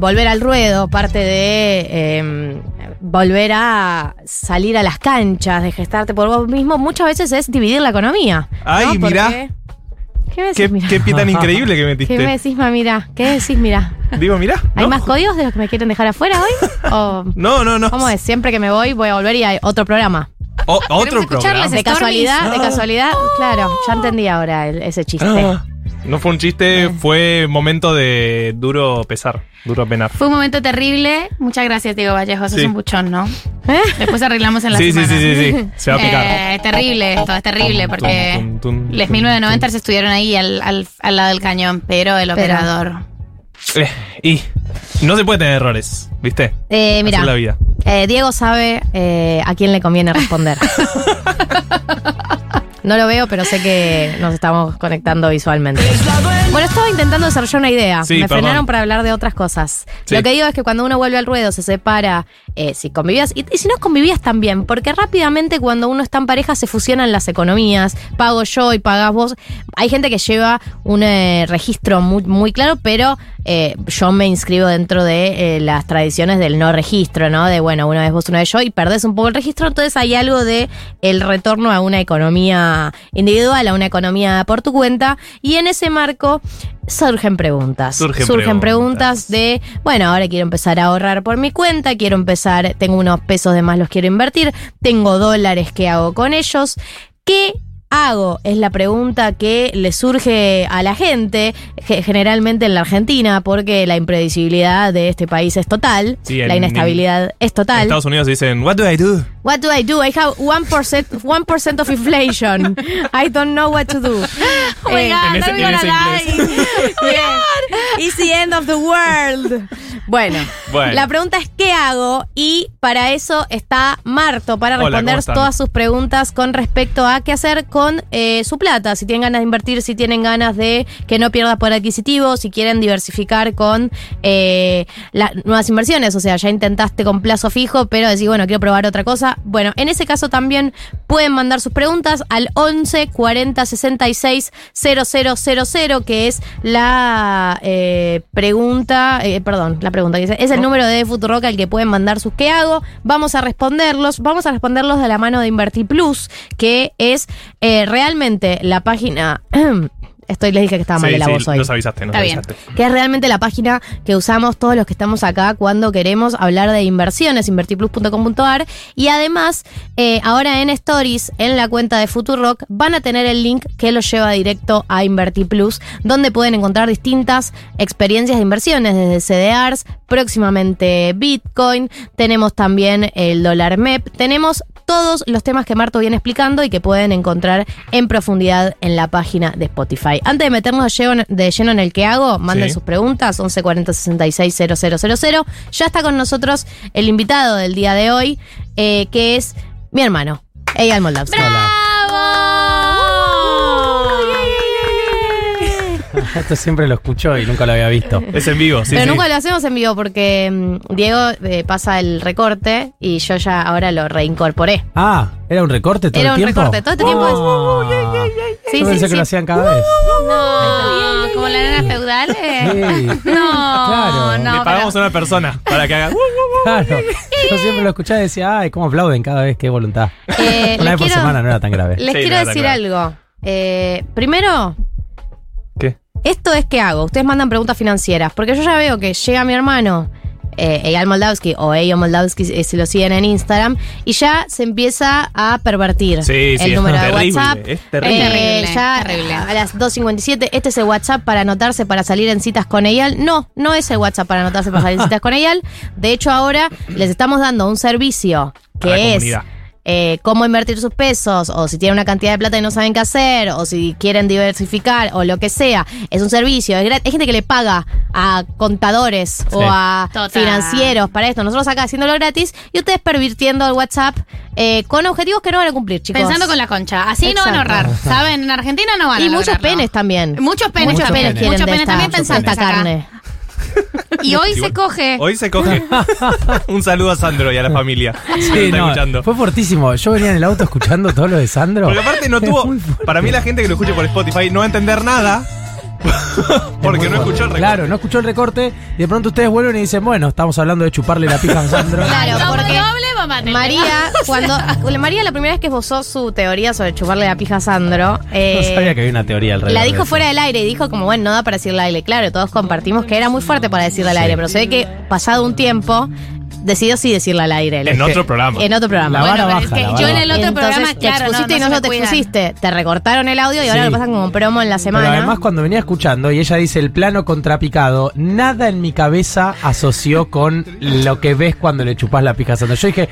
volver al ruedo, parte de eh, volver a salir a las canchas, de gestarte por vos mismo, muchas veces es dividir la economía. Ay, ¿no? mirá. Porque- ¿Qué me decís, ¿Qué, mirá? qué pie tan increíble que ¿Qué me metiste. decís, ma, mira? ¿Qué decís, mira? Digo, mirá. ¿Hay más códigos de los que me quieren dejar afuera hoy? ¿O No, no, no. cómo es? Siempre que me voy, voy a volver y hay otro programa. O- otro programa. De casualidad, de Ah. casualidad, claro, ya entendí ahora el- ese chiste. Ah, no fue un chiste, fue momento de duro pesar, duro penar. Fue un momento terrible. Muchas gracias, Diego Vallejo. Sos Sí. un buchón, ¿no? ¿Eh? Después arreglamos en la Sí, sí, semana. sí, sí, sí. Se va a picar. Eh, es terrible esto, es terrible porque Tum, tum, tum, les tum, 1990 estuvieron ahí al, al- al lado del cañón, pero el Pero- operador. Eh, y no se puede tener errores, ¿viste? Eh, Así mira, es la vida. eh, Diego sabe eh, a quién le conviene responder. No lo veo, pero sé que nos estamos conectando visualmente. Bueno, estaba intentando desarrollar una idea. Sí, Me perdón. frenaron para hablar de otras cosas. Sí. Lo que digo es que cuando uno vuelve al ruedo, se separa, eh, si convivías, y, y si no convivías también, porque rápidamente cuando uno está en pareja se fusionan las economías, pago yo y pagás vos. Hay gente que lleva un eh, registro muy, muy claro, pero eh, yo me inscribo dentro de eh, las tradiciones del no registro, ¿no? De bueno, una vez vos, una vez yo, y perdés un poco el registro, entonces hay algo de el retorno a una economía individual, a una economía por tu cuenta, y en ese marco surgen preguntas. Surgen preguntas. preguntas. de, bueno, ahora quiero empezar a ahorrar por mi cuenta, quiero empezar, tengo unos pesos de más, los quiero invertir, tengo dólares, ¿qué hago con ellos? ¿Qué hago? Es la pregunta que le surge a la gente, ge- generalmente en la Argentina, porque la imprevisibilidad de este país es total, Sí, la en- inestabilidad es En total. Estados Unidos dicen, What do I do? What do I do? I have 1%, 1% of inflation. I don't know what to do. Oh my Eh, God, ese- I'm. It's the end of the world. Bueno, Bueno. la pregunta es ¿qué hago? Y para eso está Marto, para responder todas sus preguntas con respecto a qué hacer con eh, su plata. Si tienen ganas de invertir, si tienen ganas de que no pierda poder adquisitivo, si quieren diversificar con eh, las nuevas inversiones. O sea, ya intentaste con plazo fijo, pero decís, bueno, quiero probar otra cosa. Bueno, en ese caso también pueden mandar sus preguntas al 11 40 66 0000, que es la eh, pregunta, eh, perdón, la pregunta que dice, es el número de Futuroca al que pueden mandar sus ¿qué hago? Vamos a responderlos, vamos a responderlos de la mano de Invertir Plus, que es eh, realmente la página... Estoy, les dije que estaba mal Sí, de la sí, voz hoy nos avisaste, nos Está bien. avisaste. que es realmente la página que usamos todos los que estamos acá cuando queremos hablar de inversiones, invertiplus.com.ar. Y además, eh, ahora en Stories, en la cuenta de Futurock, van a tener el link que los lleva directo a InvertiPlus, donde pueden encontrar distintas experiencias de inversiones, desde CDRs, próximamente Bitcoin, tenemos también el dólar MEP, tenemos todos los temas que Marto viene explicando y que pueden encontrar en profundidad en la página de Spotify. Antes de meternos de lleno, en el que hago, manden Sí. sus preguntas, 1140 66 000. Ya está con nosotros el invitado del día de hoy, eh, que es mi hermano, Eyal Moldavsky. Esto siempre lo escucho y nunca lo había visto. Es en vivo, sí, Pero sí. nunca lo hacemos en vivo porque mm, Diego eh, pasa el recorte y yo ya ahora lo reincorporé. Ah, ¿era un recorte todo Era el un tiempo? recorte, todo este tiempo Ah. Sí, Yo sí, pensé que sí. lo hacían cada vez. No, como la nena feudal. Sí. No, Claro. no. Le pagamos a una persona para que haga. Claro. Yo siempre lo escuchaba y decía, ay, cómo aplauden cada vez, qué voluntad. Eh, Una les vez por quiero- semana no era tan grave. Les Sí, quiero decir algo. Eh, primero. Esto es que hago. Ustedes mandan preguntas financieras. Porque yo ya veo que llega mi hermano, eh, Eyal Moldavsky, o Eyo Moldavsky, eh, si lo siguen en Instagram, y ya se empieza a pervertir Sí, sí, el es número de terrible, WhatsApp. es terrible. Eh, Terrible, ya terrible. a las 2.57, este es el WhatsApp para anotarse para salir en citas con Eyal. No, no es el WhatsApp para anotarse para salir en citas con Eyal. De hecho, ahora les estamos dando un servicio A la que es comunidad. Eh, cómo invertir sus pesos, o si tienen una cantidad de plata y no saben qué hacer, o si quieren diversificar, o lo que sea. Es un servicio, es gratis. Hay gente que le paga a contadores o a Total. financieros para esto. Nosotros acá haciéndolo gratis y ustedes pervirtiendo el WhatsApp eh, con objetivos que no van a cumplir, chicos. Pensando con la concha. Así no van a ahorrar. ¿Saben? En Argentina no van a Y muchos lograrlo. penes también. Muchos penes. Muchos penes quieren Muchos de penes esta, también pensando esta carne. Y hoy se coge. Hoy se coge. Un saludo a Sandro y a la familia. que Sí, está no, escuchando. fue fortísimo. Yo venía en el auto escuchando todo lo de Sandro. Porque aparte no tuvo. Para mí, la gente que lo escuche por Spotify no va a entender nada. Porque no escuchó el recorte. Claro, no escuchó el recorte y de pronto ustedes vuelven y dicen, bueno, estamos hablando de chuparle la pija a Sandro. Claro, Doble, porque María, cuando María la primera vez que esbozó su teoría sobre chuparle la pija a Sandro, eh, no sabía que había una teoría alrededor. la dijo fuera del aire y dijo como, bueno, no da para decirle al aire. Claro, todos compartimos que era muy fuerte para decirle al Sí. aire, pero se ve que pasado un tiempo decidió sí decirle al aire. En otro programa. En otro programa. La vara Bueno, pero es baja, que la yo en el baja. otro Entonces, programa, te claro, expusiste no, y no no, se te cuidan. expusiste. Te recortaron el audio y ahora lo pasan como promo en la Pero semana. además cuando venía escuchando y ella dice el plano contrapicado, nada en mi cabeza asoció con lo que ves cuando le chupas la pija. Yo dije,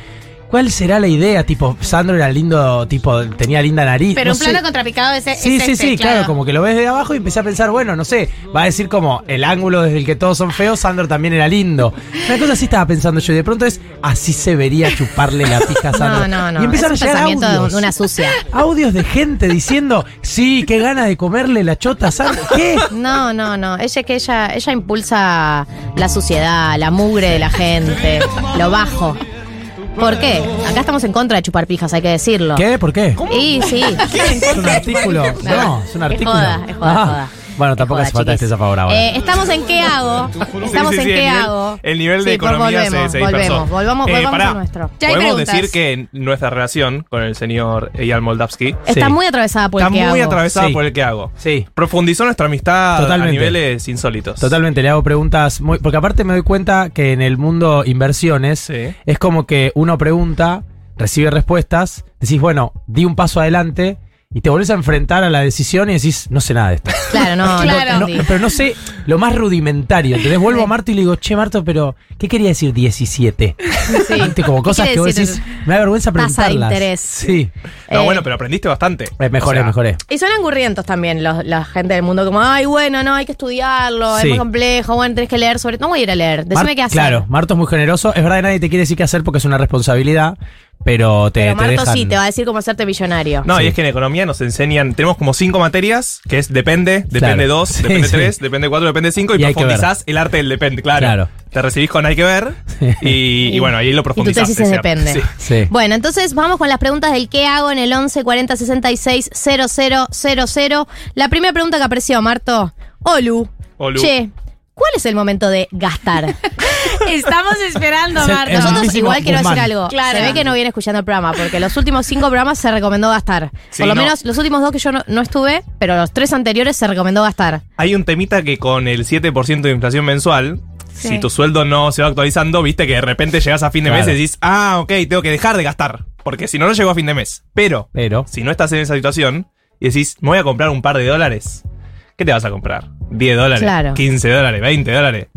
¿cuál será la idea? Tipo, Sandro era lindo, tipo, tenía linda nariz. Pero no un sé. plano contrapicado es, es Sí, sí, este, sí, claro. como que lo ves de abajo y empecé a pensar, bueno, no sé, va a decir como el ángulo desde el que todos son feos, Sandro también era lindo. Una cosa así estaba pensando yo y de pronto es, así se vería chuparle la pija a Sandro. No, no, no. Y empezaron es a llegar pensamiento de audios. una sucia. Audios de gente diciendo, sí, qué ganas de comerle la chota a Sandro. ¿Qué? No, no, no. Ella que ella, ella impulsa la suciedad, la mugre de la gente, lo bajo. ¿Por qué? Acá estamos en contra de chupar pijas, hay que decirlo. ¿Qué? ¿Por qué? Y sí. ¿Es un artículo? No, es un artículo. joda, es joda, Ah, es joda. Bueno, tampoco hace falta que estés a favor ahora. Eh, estamos en qué hago. Estamos Sí, sí, en sí, qué el nivel- hago. el nivel de Sí, pues economía se- volvemos, se dispersó. volvemos, volvamos, Eh, volvamos pará. a nuestro. Ya hay Podemos preguntas. decir que nuestra relación con el señor Eyal Moldavsky Está Sí. muy atravesada por está el que muy hago. atravesada Sí. por el que hago. sí. Profundizó nuestra amistad Totalmente. a niveles insólitos. Totalmente, le hago preguntas muy. Porque aparte me doy cuenta que en el mundo inversiones Sí. es como que uno pregunta, recibe respuestas, decís, bueno, di un paso adelante y te volvés a enfrentar a la decisión y decís, no sé nada de esto. Claro, no, Claro. no, No, pero no sé lo más rudimentario. Entonces vuelvo a Marto y le digo, che, Marto, pero ¿qué quería decir 17? ¿Viste? Como cosas que vos decís, me da vergüenza tasa de preguntarlas. interés? Sí. No, Eh, bueno, pero aprendiste bastante. Eh, mejoré, O sea, mejoré. Y son angurrientos también los- la gente del mundo, como, ay, bueno, no, hay que estudiarlo, Sí. es muy complejo, bueno, tenés que leer sobre... No voy a ir a leer, decime Mar- qué hacer. Claro, Marto es muy generoso. Es verdad que nadie te quiere decir qué hacer porque es una responsabilidad, pero te, Pero te Marto dejan- sí te va a decir cómo hacerte millonario. No, Sí. y es que en economía nos enseñan, tenemos como cinco materias, que es depende, depende Claro. dos, Sí, depende sí. tres, depende cuatro, depende cinco, y, Y hay que profundizás el arte del depende, claro. Claro. Te recibís con hay que ver, y, y bueno, ahí lo Y tu profundizás. tesis es depende. Sí. Sí. Bueno, entonces vamos con las preguntas del qué hago en el 11 40 66 000. La primera pregunta que apareció, Marto. Olu. Olu. Che, ¿cuál es el momento de gastar? Estamos esperando, Marta. Nosotros igual quiero decir algo. Claro. Se ve que no viene escuchando el programa, porque los últimos cinco programas se recomendó gastar. Sí, Por lo no. menos los últimos dos que yo no, no estuve, pero los tres anteriores se recomendó gastar. Hay un temita que con el 7% de inflación mensual, Sí. si tu sueldo no se va actualizando, viste que de repente llegas a fin de Claro. mes y decís, ah, ok, tengo que dejar de gastar, porque si no, no llego a fin de mes. Pero, Pero. si no estás en esa situación y decís, me voy a comprar un par de dólares, ¿qué te vas a comprar? ¿10 dólares? Claro. ¿15 dólares? ¿20 dólares?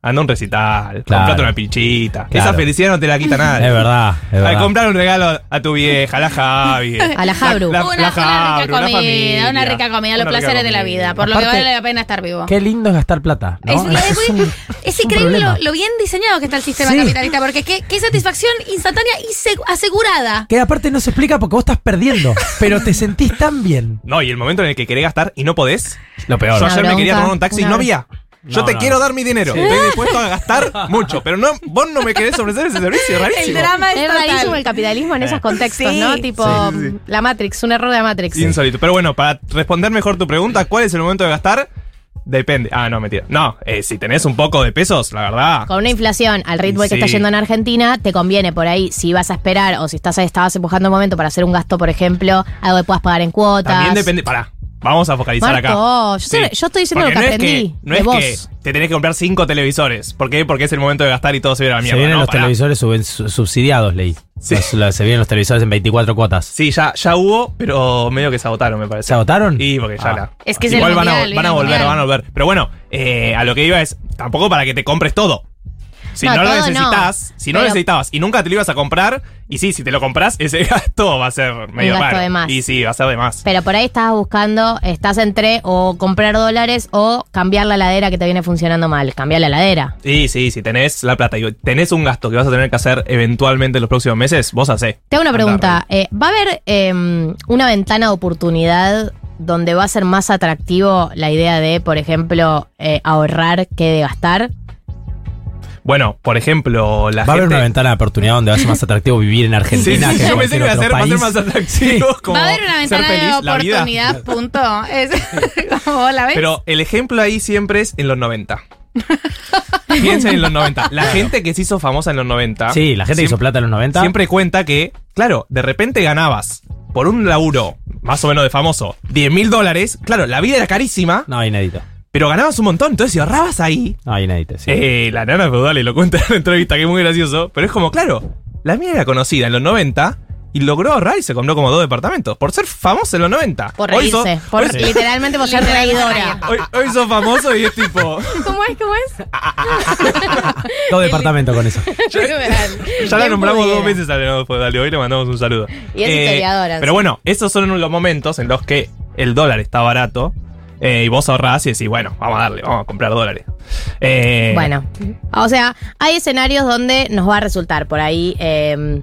Anda a un recital, Claro. comprate una pinchita. Claro. Esa felicidad no te la quita nadie. Es verdad, es verdad. comprar un regalo a tu vieja, a la Javi. A la Jabru. La, Una, la una rica comida, familia. una rica comida, los placeres de la vida, por lo que vale la pena estar vivo. Qué lindo es gastar plata. ¿no? Es, es muy- un- es un increíble lo, bien diseñado que está el sistema Sí. capitalista, porque qué, qué satisfacción instantánea y seg- asegurada. Que aparte no se explica porque vos estás perdiendo, pero te sentís tan bien. No, y el momento en el que querés gastar y no podés. Lo peor. Yo ayer me quería tomar un taxi y no había. Yo No, te no, quiero no. dar mi dinero. Estoy dispuesto a gastar mucho, pero no, vos no me querés ofrecer ese servicio, El rarísimo. drama es, Es rarísimo el capitalismo en esos contextos, Sí. ¿no? Tipo Sí, sí, sí. la Matrix, un error de la Matrix. Insólito. Pero bueno, para responder mejor tu pregunta, ¿cuál es el momento de gastar? Depende. Ah, no, mentira. No, eh, si tenés un poco de pesos, la verdad. Con una inflación al ritmo que está yendo en Argentina, te conviene por ahí, si vas a esperar o si estás estabas empujando un momento para hacer un gasto, por ejemplo, algo que puedas pagar en cuotas. También depende. Pará, vamos a focalizar Marco, acá. yo yo estoy diciendo Porque lo que no es aprendí no de es vos. que te tenés que comprar cinco televisores. ¿Por qué? Porque es el momento de gastar y todo se viene a la Se mierda. vienen No, los pará. televisores suben- su- subsidiados, leí. Sí. Los- los- se vienen los televisores en 24 cuotas. Sí, ya, ya hubo, pero medio que se agotaron, me parece. ¿Se agotaron? Y porque ya Ah. la. Es que es Igual el van, a, van volver, mundial. van a volver. Pero bueno, eh, a lo que iba es, tampoco para que te compres todo. Si No, no, lo no. necesitas, si no lo necesitabas y nunca te lo ibas a comprar, y sí, si te lo compras, ese gasto va a ser medio gasto raro. de más. Y sí, va a ser de más. Pero por ahí estás buscando, estás entre o comprar dólares o cambiar la heladera que te viene funcionando mal. Cambiar la heladera. Sí, sí, si tenés la plata y tenés un gasto que vas a tener que hacer eventualmente en los próximos meses, vos hacé. Te hago una pregunta. eh, ¿Va a haber eh, una ventana de oportunidad donde va a ser más atractivo la idea de, por ejemplo, eh, ahorrar que de gastar? Bueno, por ejemplo, la Va a haber gente. una ventana de oportunidad donde va a ser más atractivo vivir en Sí, Argentina sí, que en yo pensé que iba a ser, va a ser país. más atractivo. como Va a haber una ventana de oportunidad, punto. Es como la ves. Pero el ejemplo ahí siempre es en los 90. Piensen en los 90. La gente que se hizo famosa en los 90. Sí, la gente que hizo plata en los 90. siempre cuenta que, claro, de repente ganabas por un laburo más o menos de famoso 10 mil dólares. Claro, la vida era carísima, No, inédito. Pero ganabas un montón. Entonces, si ahorrabas ahí, No, inédito, sí. eh, la nana feudal y lo cuenta en la entrevista, que es muy gracioso. Pero es como, claro, la mía era conocida en los 90 y logró ahorrar y se compró como dos departamentos. Por ser famosa en los 90. Por Hoy sos- reírse. por- hoy- Literalmente por ser reidora. Hoy, hoy sos famoso y es tipo. ¿Cómo es? ¿Cómo es? Dos departamentos con eso. Ya la nombramos dos veces a Leonardo Feudal y hoy le mandamos un saludo. Eh, Y es historiadora, Pero sí. bueno, esos son los momentos en los que el dólar está barato eh, y vos ahorrás y decís, bueno, vamos a darle, vamos a comprar dólares. Eh, Bueno, o sea, hay escenarios donde nos va a resultar por ahí eh,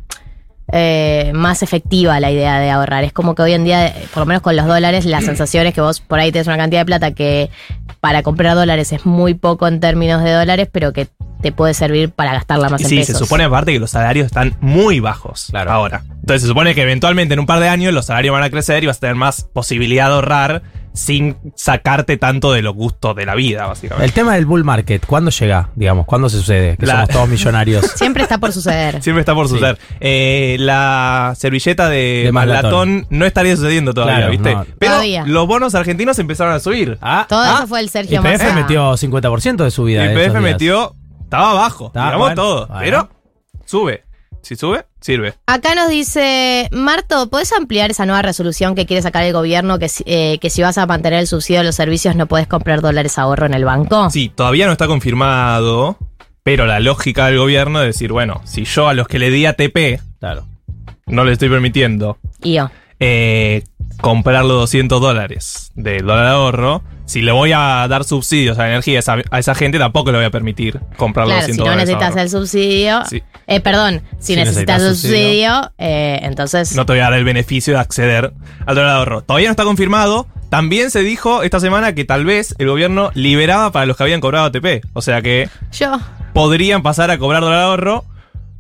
eh, más efectiva la idea de ahorrar. Es como que hoy en día, por lo menos con los dólares, la sensación es que vos por ahí tenés una cantidad de plata que para comprar dólares es muy poco en términos de dólares, pero que te puede servir para gastarla más en sí, pesos. se supone aparte que los salarios están muy bajos Claro. ahora. Entonces se supone que eventualmente en un par de años los salarios van a crecer y vas a tener más posibilidad de ahorrar sin sacarte tanto de los gustos de la vida, básicamente. El tema del bull market, ¿cuándo llega? Digamos, ¿cuándo se sucede? Que La- somos todos millonarios. Siempre está por suceder. Siempre está por Sí. suceder. Eh, la servilleta de, De no estaría sucediendo todavía, Claro, ¿viste? no. Pero Todavía. los bonos argentinos empezaron a subir. Ah, Todo ah, eso fue el Sergio Massa. metió 50% de su Y vida. el esos PF días. metió. Estaba abajo. Digamos bueno, todo. bueno. Pero sube. Si sube, sirve. Acá nos dice, Marto, ¿puedes ampliar esa nueva resolución que quiere sacar el gobierno que, si- eh, que si vas a mantener el subsidio de los servicios no puedes comprar dólares ahorro en el banco? Sí, todavía no está confirmado. Pero la lógica del gobierno es decir, bueno, si yo a los que le di ATP Claro. no le estoy permitiendo Y yo. eh, comprar los 200 dólares del dólar de ahorro, si le voy a dar subsidios a la energía a esa, a esa gente, tampoco le voy a permitir comprar los Claro, si 200 no dólares. de necesitas ahorro. el subsidio, Sí. eh, perdón, si, Si necesitas necesitas el subsidio, eh, entonces... No te voy a dar el beneficio de acceder al dólar de ahorro. Todavía no está confirmado. También se dijo esta semana que tal vez el gobierno liberaba para los que habían cobrado ATP. O sea que Yo... podrían pasar a cobrar dólar de ahorro.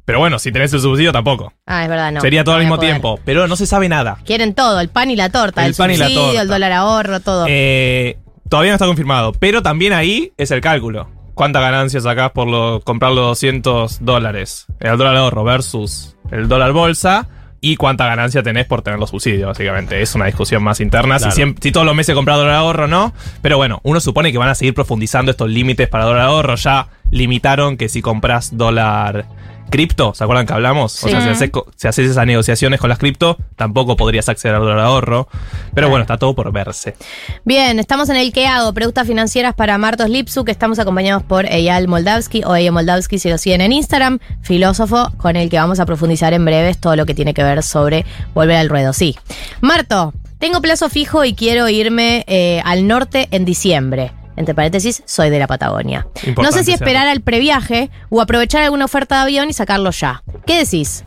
Pero bueno, si tenés el subsidio tampoco. Ah, es verdad, no. Sería todo no al mismo poder. tiempo. Pero no se sabe nada. Quieren todo, el pan y la torta, El el, pan y la subsidio, torta. el dólar ahorro, todo. Eh, todavía no está confirmado. Pero también ahí es el cálculo. ¿Cuánta ganancia sacás por lo- comprar los 200 dólares? El dólar ahorro versus el dólar bolsa. Y cuánta ganancia tenés por tener los subsidios, básicamente. Es una discusión más interna. Claro. Si, si todos los meses compras dólar ahorro, no. Pero bueno, uno supone que van a seguir profundizando estos límites para dólar ahorro. Ya limitaron que si compras dólar cripto, ¿se acuerdan que hablamos? O sea, si haces, co- si haces esas negociaciones con las cripto, tampoco podrías acceder al ahorro. Pero bueno, está todo por verse. Bien, estamos en el que hago, preguntas financieras para Martos Lipsuk, estamos acompañados por Eyal Moldavsky o Eyal Moldavsky si lo siguen en Instagram, filósofo con el que vamos a profundizar en breves todo lo que tiene que ver sobre volver al ruedo. Sí. Marto, tengo plazo fijo y quiero irme eh, al norte en diciembre. Entre paréntesis, soy de la Patagonia. no sé si esperar al previaje o aprovechar alguna oferta de avión y sacarlo ya. ¿Qué decís?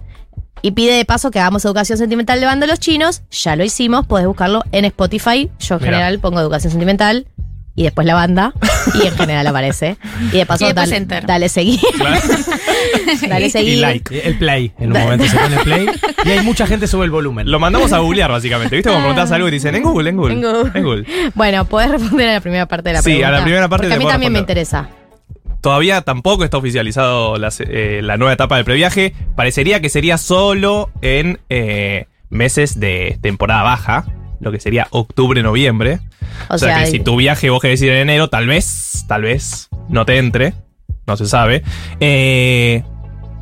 Y pide de paso que hagamos educación sentimental de bando los chinos. Ya lo hicimos, podés buscarlo en Spotify. Yo en Mirá. general pongo educación sentimental y después la banda. y en general aparece. Y de paso, Y dale, enter. dale seguir. dale y seguir. like. El play, en un momento se pone play. Y hay mucha gente sube el volumen. Lo mandamos a googlear, básicamente. ¿Viste? Cuando preguntás algo y dicen en Google, en Google. En Google. En Google. Bueno, podés responder a la primera parte de la Sí, a pregunta. la primera parte Porque a mí también me interesa. Todavía tampoco está oficializado la, eh, la nueva etapa del previaje. Parecería que sería solo en eh, meses de temporada baja, lo que sería octubre-noviembre. O, O, sea, sea, que si tu viaje vos querés ir en enero, tal vez, tal vez no te entre. No se sabe. Eh,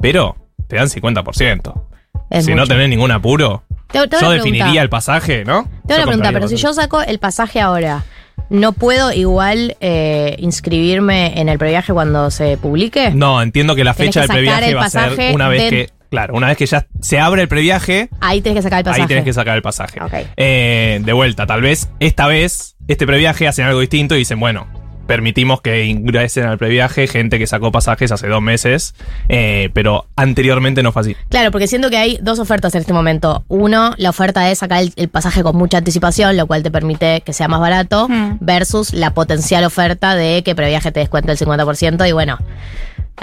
pero te dan 50%. es si no tenés ningún apuro, Te- te yo definiría el pasaje, ¿no? Te hago Yo una pregunta, compraría pero si yo saco el pasaje ahora, ¿no puedo igual eh, inscribirme en el previaje cuando se publique? No, entiendo que la fecha que del previaje va a ser una vez de- que. Claro, una vez que ya se abre el previaje, Ahí tenés que sacar el pasaje. ahí tenés que sacar el pasaje. Ok. Eh, de vuelta, tal vez esta vez, este previaje hacen algo distinto y dicen, bueno, permitimos que ingresen al previaje gente que sacó pasajes hace dos meses, eh, pero anteriormente no fue así. Claro, porque siento que hay dos ofertas en este momento. Uno, la oferta de sacar el, el pasaje con mucha anticipación, lo cual te permite que sea más barato, Mm. versus la potencial oferta de que previaje te descuente el 50% y bueno,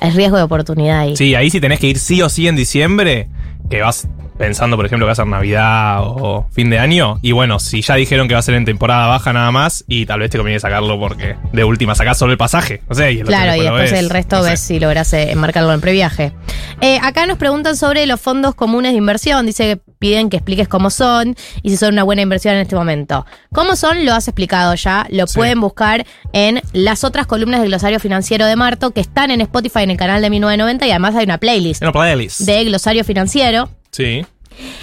Es riesgo de oportunidad ahí. Sí, ahí si tenés que ir sí o sí en diciembre, que vas pensando, por ejemplo, que va a ser Navidad o fin de año. Y bueno, si ya dijeron que va a ser en temporada baja nada más, y tal vez te conviene sacarlo porque de última sacás solo el pasaje. No sé, y el Claro, y después ves, el resto no sé. ves si logras eh, enmarcarlo en previaje. Eh, acá nos preguntan sobre los fondos comunes de inversión. Dice que piden que expliques cómo son y si son una buena inversión en este momento. ¿Cómo son? Lo has explicado ya. Lo Sí. pueden buscar en las otras columnas del glosario financiero de Marto que están en Spotify en el canal de 1990 y además hay una playlist En la playlist. de glosario financiero. Sí.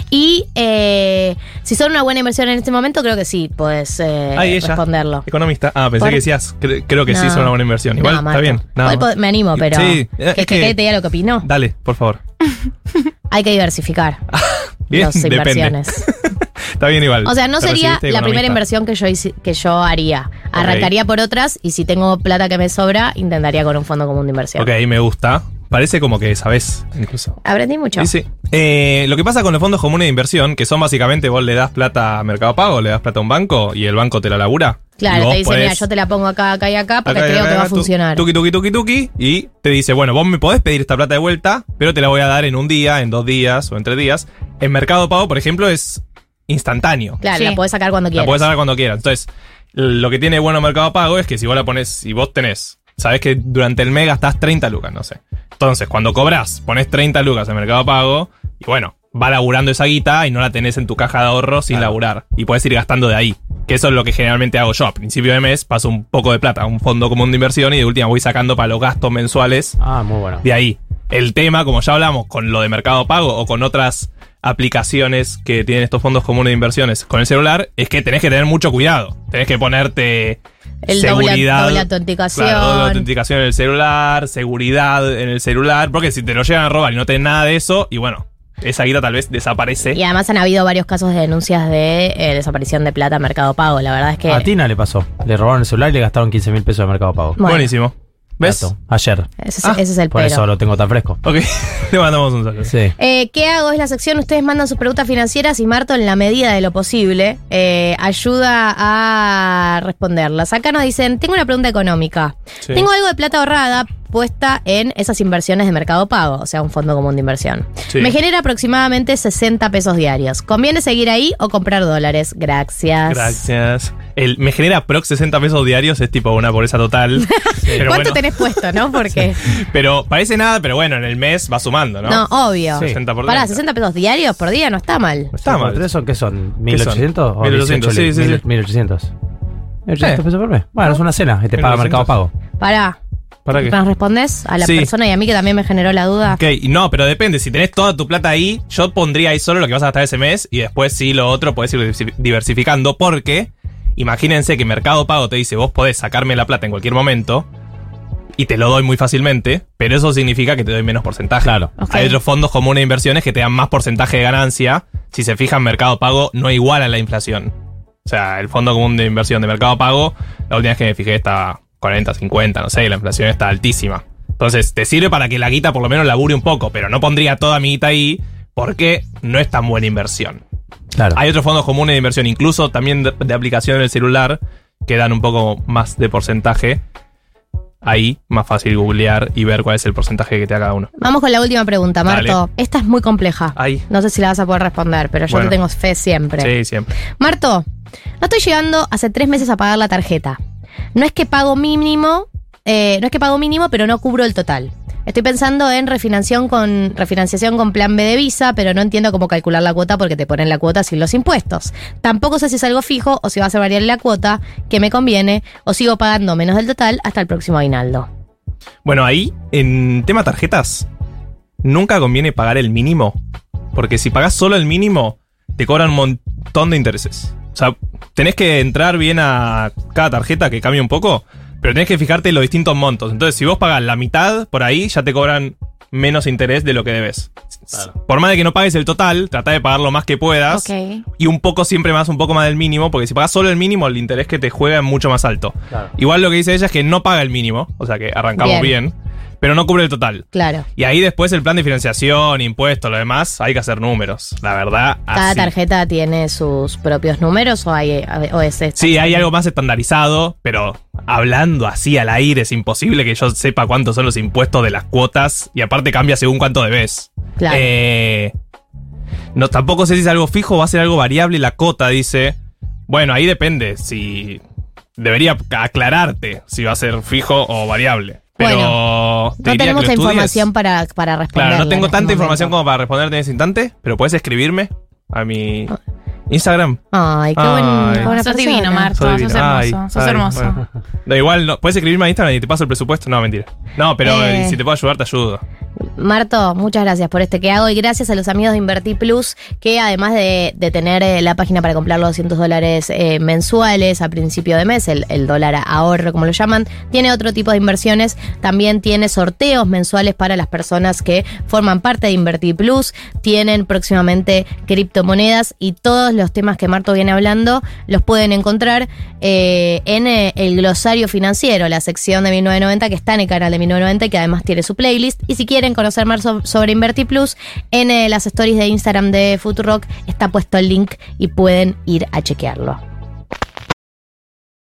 Y eh, si son una buena inversión en este momento, creo que sí, puedes eh, Ahí ella. responderlo. Economista. Ah, pensé Por- que decías, cre- creo que sí No. es una buena inversión. Igual No, está bien. pod- me animo, pero Sí, que, te diga lo que opino. Dale, por favor. Hay que diversificar Bien, las inversiones. Está bien igual. O sea, no sería la primera inversión que yo, que yo haría. Arrancaría por otras y si tengo plata que me sobra, intentaría con un fondo común de inversión. Ok, me gusta. Parece como que sabes, incluso. Aprendí mucho. Sí, sí. Eh, lo que pasa con los fondos comunes de inversión, que son básicamente vos le das plata a Mercado Pago, le das plata a un banco y el banco te la labura. Claro, te dice, podés- mira, yo te la pongo acá, acá y acá porque acá creo acá, que va a funcionar. Tuki, tuki, tuki, tuki. Y te dice, bueno, vos me podés pedir esta plata de vuelta, pero te la voy a dar en un día, en dos días o en tres días. En Mercado Pago, por ejemplo, es instantáneo. Claro, Sí. la podés sacar cuando La quieras. puedes sacar cuando quieras. Entonces, lo que tiene bueno Mercado Pago es que si vos la pones, si vos tenés, sabés que durante el mes gastás 30 lucas, no sé. Entonces, cuando cobras, pones 30 lucas en Mercado Pago, y bueno, va laburando esa guita y no la tenés en tu caja de ahorro sin Claro. laburar. Y puedes ir gastando de ahí. Que eso es lo que generalmente hago yo. A principio de mes paso un poco de plata a un fondo común de inversión y de última voy sacando para los gastos mensuales Ah, muy bueno. de ahí. El tema, como ya hablamos, con lo de Mercado Pago o con otras aplicaciones que tienen estos fondos comunes de inversiones con el celular, es que tenés que tener mucho cuidado. Tenés que ponerte El doble- seguridad. doble autenticación. Claro, doble autenticación en el celular, seguridad en el celular, porque si te lo llegan a robar y no tenés nada de eso, y bueno, esa guita tal vez desaparece. Y además han habido varios casos de denuncias de eh, desaparición de plata a Mercado Pago. La verdad es que. A Tina le pasó. Le robaron el celular y le gastaron 15 mil pesos de Mercado Pago. Bueno, Buenísimo. ¿Ves? Dato. Ayer. Ese, es- Ah, ese es el Por pero. eso lo tengo tan fresco. Ok, le mandamos un saludo. Sí. Eh, ¿Qué hago? Es la sección. Ustedes mandan sus preguntas financieras y Marto, en la medida de lo posible, eh, ayuda a responderlas. Acá nos dicen: Tengo una pregunta económica. Sí. Tengo algo de plata ahorrada puesta en esas inversiones de mercado pago, o sea, un fondo común de inversión. Sí. Me genera aproximadamente 60 pesos diarios. ¿Conviene seguir ahí o comprar dólares? Gracias. Gracias. El, me genera prox 60 pesos diarios, es tipo una pobreza total. Pero ¿Cuánto bueno, tenés puesto, no? Porque. Pero parece nada, pero bueno, en el mes va sumando, ¿no? No, obvio. Sí. 60 por Pará, 30. 60 pesos diarios por día no está mal. No está mal. ¿Tres son qué son? ¿Qué son? ¿1800? o 1800, 18 sí, sí, sí. 1800. 1800 Eh. pesos por mes. Bueno, es una cena y te paga 1800. Mercado Pago. Pará. ¿Para qué? ¿Nos respondes a la Sí. persona y a mí que también me generó la duda? Ok, no, pero depende. Si tenés toda tu plata ahí, yo pondría ahí solo lo que vas a gastar ese mes y después sí lo otro puedes ir diversi- diversificando porque imagínense que Mercado Pago te dice vos podés sacarme la plata en cualquier momento y te lo doy muy fácilmente, pero eso significa que te doy menos porcentaje. Claro. Hay otros fondos comunes de inversiones que te dan más porcentaje de ganancia. Si se fijan, Mercado Pago no iguala la inflación. O sea, el fondo común de inversión de Mercado Pago, la última vez que me fijé estaba 40, 50, no sé, la inflación está altísima. Entonces, te sirve para que la guita por lo menos labure un poco, pero no pondría toda mi guita ahí porque no es tan buena inversión. Claro. Hay otros fondos comunes de inversión, incluso también de, de aplicación en el celular, que dan un poco más de porcentaje. Ahí, más fácil googlear y ver cuál es el porcentaje que te da cada uno. Vamos con la última pregunta, Marto. Dale. Esta es muy compleja. Ahí. No sé si la vas a poder responder, pero yo Bueno. te tengo fe siempre. Sí, siempre. Marto, no estoy llegando hace tres meses a pagar la tarjeta. No es que pago mínimo, eh, no es que pago mínimo, pero no cubro el total. Estoy pensando en refinanciación con, refinanciación con plan B de Visa, pero no entiendo cómo calcular la cuota porque te ponen la cuota sin los impuestos. Tampoco sé si es algo fijo o si va a variable la cuota, que me conviene, o sigo pagando menos del total hasta el próximo aguinaldo. Bueno, ahí, en tema tarjetas, nunca conviene pagar el mínimo. Porque si pagas solo el mínimo, te cobran un montón de intereses. O sea, tenés que entrar bien a cada tarjeta que cambie un poco, pero tenés que fijarte en los distintos montos. Entonces, si vos pagas la mitad por ahí, ya te cobran menos interés de lo que debes. Por más de que no pagues el total, trata de pagar lo más que puedas. Ok. Y un poco siempre más, un poco más del mínimo, porque si pagas solo el mínimo, el interés que te juega es mucho más alto. Claro. Igual lo que dice ella es que no paga el mínimo, o sea que arrancamos Bien. bien. Pero no cubre el total. Claro. Y ahí después el plan de financiación, impuestos, lo demás, hay que hacer números. La verdad, ¿Cada así. tarjeta tiene sus propios números o, hay, o es? Sí, hay algo más estandarizado, pero hablando así al aire es imposible que yo sepa cuántos son los impuestos de las cuotas y aparte cambia según cuánto debes. Claro. Eh, no, tampoco sé si es algo fijo o va a ser algo variable. La cota dice, bueno, ahí depende si debería aclararte si va a ser fijo o variable. Pero Bueno, te No tenemos la información para, para responder. Claro, no tengo tanta información como para responderte en ese instante, pero puedes escribirme a mi Instagram. Ay, qué, buen, Ay. Sos divino, Marto. Soy Sos divino. hermoso. Ay, sos ay, hermoso. bueno. Da igual, no, puedes escribirme a Instagram y te paso el presupuesto. No, mentira. No, pero eh, si te puedo ayudar, te ayudo. Marto, muchas gracias por este que hago y gracias a los amigos de Invertir Plus que además de, tener eh, la página para comprar los 200 dólares eh, mensuales a principio de mes, el, dólar ahorro como lo llaman, tiene otro tipo de inversiones, también tiene sorteos mensuales para las personas que forman parte de Invertir Plus, tienen próximamente criptomonedas y todos los temas que Marto viene hablando los pueden encontrar eh, en el glosario financiero, la sección de 1990 que está en el canal de 1990 y que además tiene su playlist. Y si quieren conocer más so- sobre Inverti Plus, en eh, las stories de Instagram de Futurock está puesto el link y pueden ir a chequearlo.